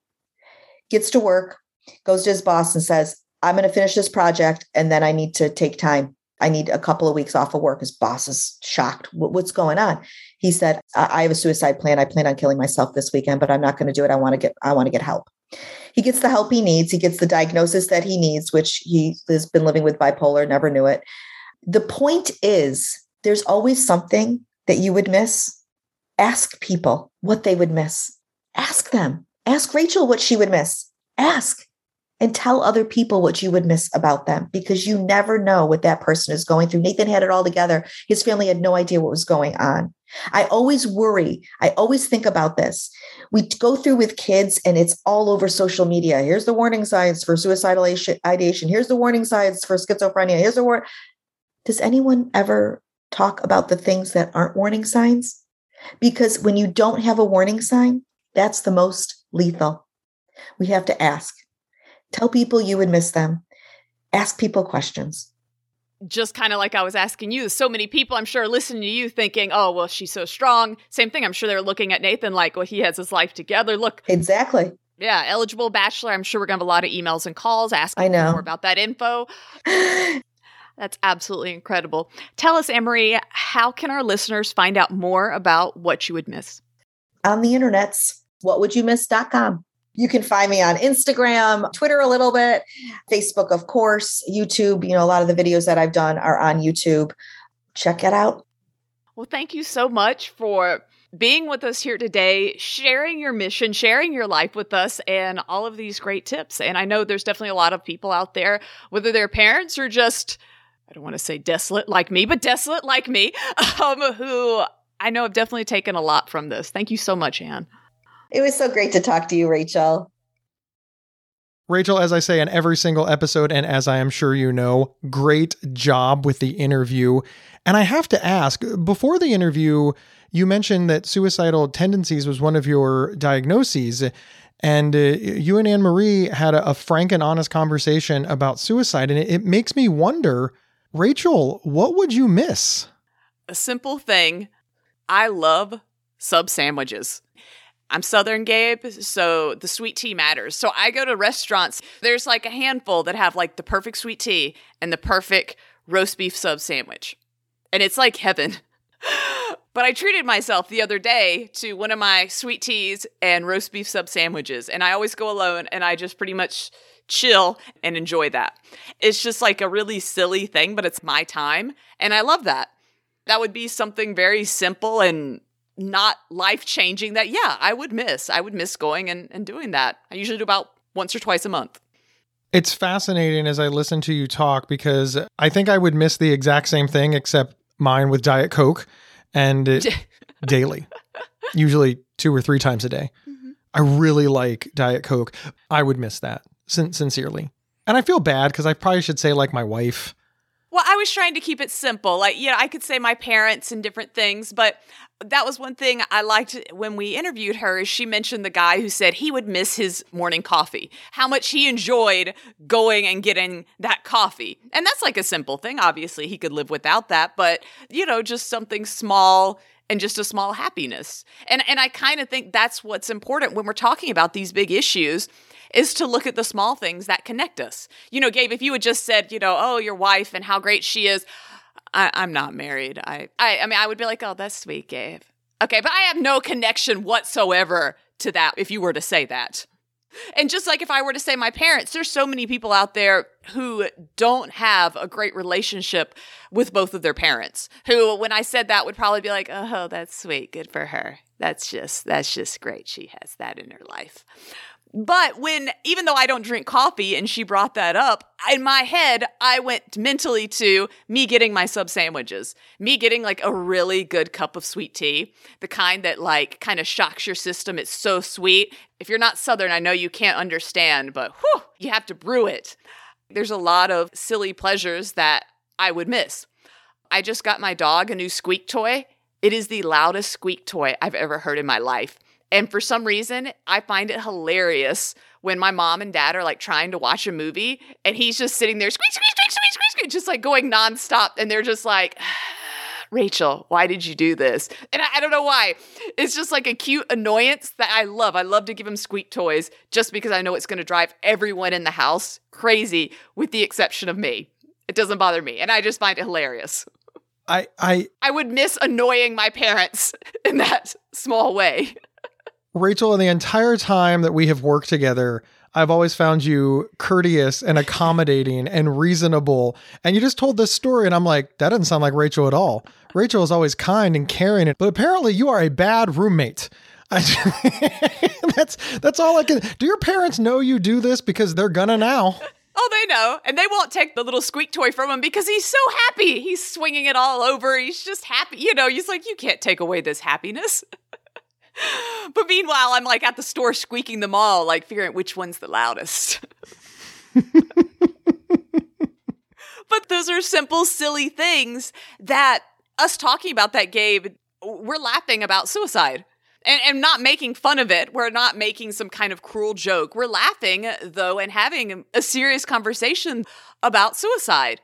Gets to work, goes to his boss and says, I'm going to finish this project and then I need to take time. I need a couple of weeks off of work. His boss is shocked. What's going on? He said, I have a suicide plan. I plan on killing myself this weekend, but I'm not going to do it. I want to get, I want to get help. He gets the help he needs. He gets the diagnosis that he needs, which he has been living with bipolar, never knew it. The point is, there's always something that you would miss. Ask people what they would miss. Ask them. Ask Rachel what she would miss. Ask and tell other people what you would miss about them because you never know what that person is going through. Nathan had it all together. His family had no idea what was going on. I always worry. I always think about this. We go through with kids and it's all over social media. Here's the warning signs for suicidal ideation. Here's the warning signs for schizophrenia. Here's the word. Does anyone ever talk about the things that aren't warning signs? Because when you don't have a warning sign, that's the most lethal. We have to ask. Tell people you would miss them. Ask people questions. Just kind of like I was asking you, so many people I'm sure listening to you thinking, oh, well, she's so strong. Same thing. I'm sure they're looking at Nathan like, well, he has his life together. Look. Exactly. Yeah, eligible bachelor. I'm sure we're going to have a lot of emails and calls asking I know. more about that info. That's absolutely incredible. Tell us, Anne how can our listeners find out more about what you would miss? On the internets, whatwouldyoumiss.com. You can find me on Instagram, Twitter a little bit, Facebook, of course, YouTube. You know, a lot of the videos that I've done are on YouTube. Check it out. Well, thank you so much for being with us here today, sharing your mission, sharing your life with us, and all of these great tips. And I know there's definitely a lot of people out there, whether they're parents or just I don't want to say desolate like me, but desolate like me, um, who I know have definitely taken a lot from this. Thank you so much, Anne. It was so great to talk to you, Rachel. Rachel, as I say in every single episode, and as I am sure you know, great job with the interview. And I have to ask before the interview, you mentioned that suicidal tendencies was one of your diagnoses. And uh, you and Anne Marie had a, a, frank and honest conversation about suicide. And it, it makes me wonder Rachel, what would you miss? A simple thing. I love sub sandwiches. I'm Southern Gabe, so the sweet tea matters. So I go to restaurants. There's like a handful that have like the perfect sweet tea and the perfect roast beef sub sandwich. And it's like heaven. but I treated myself the other day to one of my sweet teas and roast beef sub sandwiches. And I always go alone and I just pretty much chill and enjoy that. It's just like a really silly thing, but it's my time. And I love that. That would be something very simple and not life changing that, yeah, I would miss. I would miss going and, and doing that. I usually do about once or twice a month. It's fascinating as I listen to you talk because I think I would miss the exact same thing, except mine with Diet Coke and it, daily, usually two or three times a day. Mm-hmm. I really like Diet Coke. I would miss that sin- sincerely. And I feel bad because I probably should say, like, my wife. Well, I was trying to keep it simple. Like, you know, I could say my parents and different things, but that was one thing I liked when we interviewed her is she mentioned the guy who said he would miss his morning coffee. How much he enjoyed going and getting that coffee. And that's like a simple thing. Obviously, he could live without that, but you know, just something small and just a small happiness. And and I kind of think that's what's important when we're talking about these big issues is to look at the small things that connect us. You know, Gabe, if you had just said, you know, oh, your wife and how great she is, I, am not married. I, I, I mean, I would be like, oh, that's sweet, Gabe. Okay, but I have no connection whatsoever to that if you were to say that. And just like if I were to say my parents, there's so many people out there who don't have a great relationship with both of their parents. Who, when I said that, would probably be like, "Oh, that's sweet, good for her. That's just that's just great. She has that in her life." But when, even though I don't drink coffee and she brought that up, in my head, I went mentally to me getting my sub sandwiches, me getting like a really good cup of sweet tea, the kind that like kind of shocks your system. It's so sweet. If you're not Southern, I know you can't understand, but whew, you have to brew it. There's a lot of silly pleasures that I would miss. I just got my dog a new squeak toy. It is the loudest squeak toy I've ever heard in my life. And for some reason, I find it hilarious when my mom and dad are like trying to watch a movie and he's just sitting there squeak, squeak, squeak, squeak, squeak, squeak, just like going nonstop. And they're just like, Rachel, why did you do this? And I, I, don't know why. It's just like a cute annoyance that I love. I love to give him squeak toys just because I know it's going to drive everyone in the house crazy, with the exception of me. It doesn't bother me. And I just find it hilarious. I I I would miss annoying my parents in that small way. Rachel, in the entire time that we have worked together, I've always found you courteous and accommodating and reasonable. And you just told this story, and I'm like, that doesn't sound like Rachel at all. Rachel is always kind and caring, but apparently you are a bad roommate. that's that's all I can. Do your parents know you do this because they're gonna now? Oh, they know. And they won't take the little squeak toy from him because he's so happy. He's swinging it all over. He's just happy. You know, he's like, you can't take away this happiness. but meanwhile, I'm like at the store squeaking them all, like figuring which one's the loudest. but those are simple, silly things that us talking about that, Gabe, we're laughing about suicide. And, and not making fun of it. We're not making some kind of cruel joke. We're laughing, though, and having a serious conversation about suicide.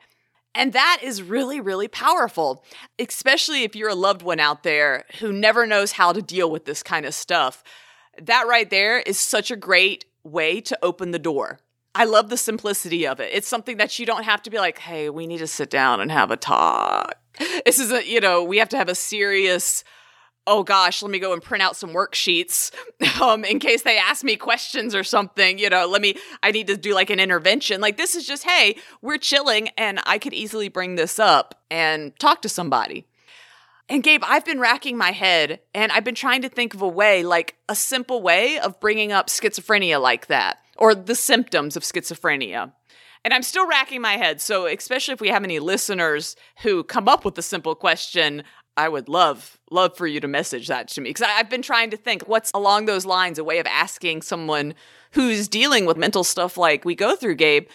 And that is really, really powerful, especially if you're a loved one out there who never knows how to deal with this kind of stuff. That right there is such a great way to open the door. I love the simplicity of it. It's something that you don't have to be like, hey, we need to sit down and have a talk. This is a, you know, we have to have a serious oh gosh, let me go and print out some worksheets um, in case they ask me questions or something. You know, let me, I need to do like an intervention. Like, this is just, hey, we're chilling and I could easily bring this up and talk to somebody. And Gabe, I've been racking my head and I've been trying to think of a way, like a simple way of bringing up schizophrenia like that or the symptoms of schizophrenia. And I'm still racking my head. So, especially if we have any listeners who come up with a simple question, I would love love for you to message that to me because I've been trying to think what's along those lines a way of asking someone who's dealing with mental stuff like we go through, Gabe.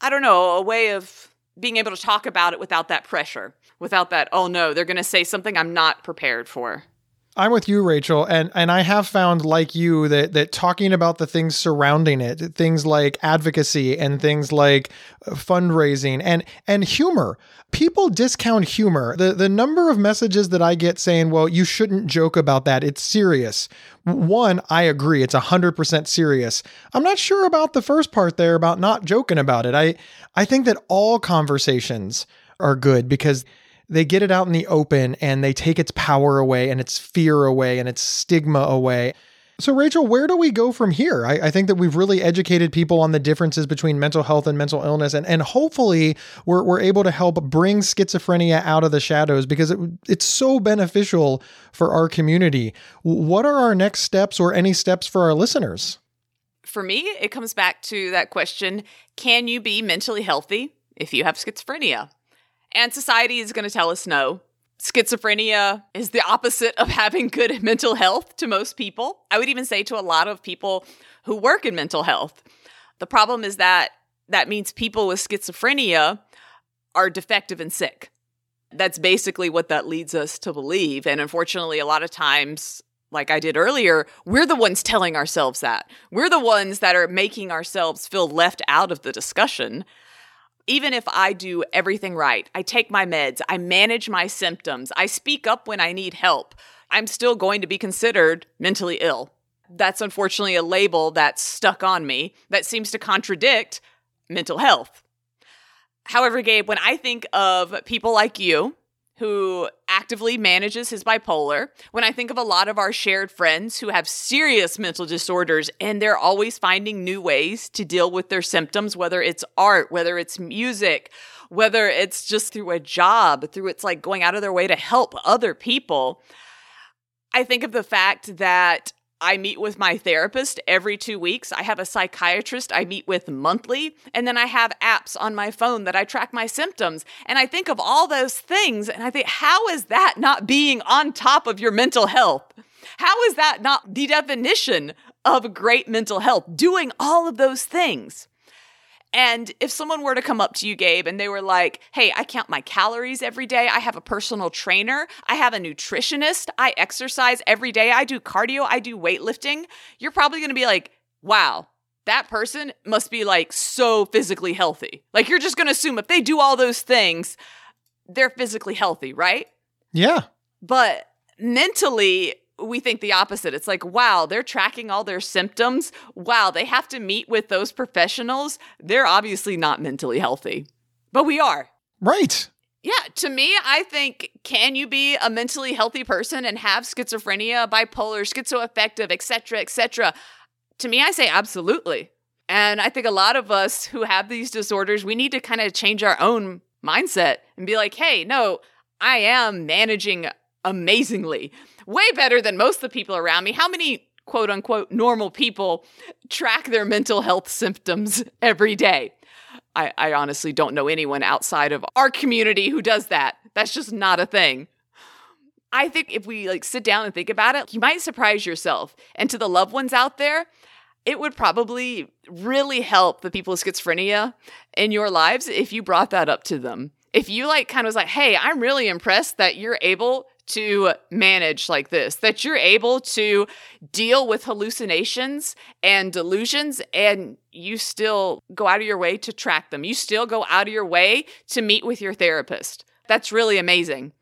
I don't know a way of being able to talk about it without that pressure, without that oh no, they're going to say something I'm not prepared for. I'm with you, Rachel, and and I have found, like you, that that talking about the things surrounding it, things like advocacy and things like uh, fundraising and and humor. People discount humor. The the number of messages that I get saying, "Well, you shouldn't joke about that. It's serious." One, I agree. It's 100% serious. I'm not sure about the first part there about not joking about it. I I think that all conversations are good because they get it out in the open and they take its power away and its fear away and its stigma away. So, Rachel, where do we go from here? I, I, think that we've really educated people on the differences between mental health and mental illness, and, and hopefully we're, we're able to help bring schizophrenia out of the shadows because it, it's so beneficial for our community. What are our next steps or any steps for our listeners? For me, it comes back to that question can you be mentally healthy if you have schizophrenia? And society is going to tell us no. Schizophrenia is the opposite of having good mental health to most people. I would even say to a lot of people who work in mental health. The problem is that that means people with schizophrenia are defective and sick. That's basically what that leads us to believe. And unfortunately, a lot of times, like I did earlier, we're the ones telling ourselves that. We're the ones that are making ourselves feel left out of the discussion even if I do everything right, I take my meds, I manage my symptoms, I speak up when I need help, I'm still going to be considered mentally ill. That's unfortunately a label that's stuck on me that seems to contradict mental health. However, Gabe, when I think of people like you who actively manages his bipolar, when I think of a lot of our shared friends who have serious mental disorders and they're always finding new ways to deal with their symptoms, whether it's art, whether it's music, whether it's just through a job, through it's like going out of their way to help other people. I think of the fact that I meet with my therapist every two weeks. I have a psychiatrist I meet with monthly. And then I have apps on my phone that I track my symptoms. And I think of all those things and I think, how is that not being on top of your mental health? How is that not the definition of great mental health? Doing all of those things. And if someone were to come up to you, Gabe, and they were like, hey, I count my calories every day. I have a personal trainer. I have a nutritionist. I exercise every day. I do cardio. I do weightlifting. You're probably going to be like, wow, that person must be like so physically healthy. Like you're just going to assume if they do all those things, they're physically healthy, right? Yeah. But mentally, we think the opposite. It's like, wow, they're tracking all their symptoms. Wow, they have to meet with those professionals. They're obviously not mentally healthy, but we are. Right. Yeah, to me, I think can you be a mentally healthy person and have schizophrenia, bipolar, schizoaffective, etc., etc.? To me, I say absolutely. And I think a lot of us who have these disorders, we need to kind of change our own mindset and be like, hey, no, I am managing amazingly way better than most of the people around me. How many quote unquote normal people track their mental health symptoms every day? I, I honestly don't know anyone outside of our community who does that. That's just not a thing. I think if we like sit down and think about it, you might surprise yourself. And to the loved ones out there, it would probably really help the people with schizophrenia in your lives if you brought that up to them. If you like kind of was like, hey, I'm really impressed that you're able to manage like this, that you're able to deal with hallucinations and delusions and you still go out of your way to track them. You still go out of your way to meet with your therapist. That's really amazing.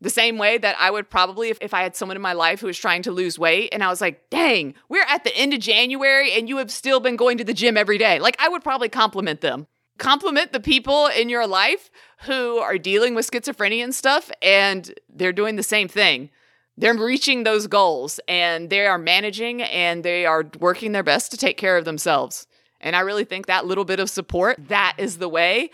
The same way that I would probably, if, if I had someone in my life who was trying to lose weight and I was like, dang, we're at the end of January and you have still been going to the gym every day, like I would probably compliment them compliment the people in your life who are dealing with schizophrenia and stuff, and they're doing the same thing. They're reaching those goals and they are managing and they are working their best to take care of themselves. And I really think that little bit of support, that is the way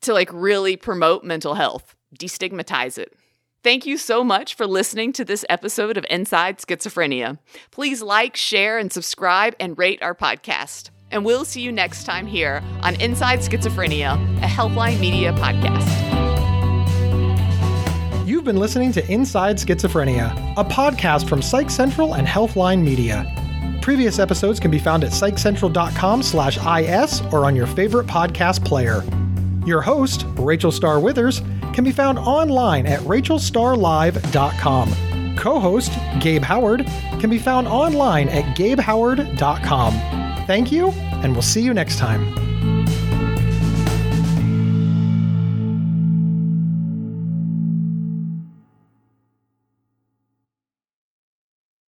to like really promote mental health, destigmatize it. Thank you so much for listening to this episode of Inside Schizophrenia. Please like, share, and subscribe and rate our podcast. And we'll see you next time here on Inside Schizophrenia, a Healthline Media podcast. You've been listening to Inside Schizophrenia, a podcast from Psych Central and Healthline Media. Previous episodes can be found at psychcentral.com slash is or on your favorite podcast player. Your host, Rachel Star Withers, can be found online at rachelstarlive.com. co host, Gabe Howard, can be found online at gabehoward.com. Thank you, and we'll see you next time.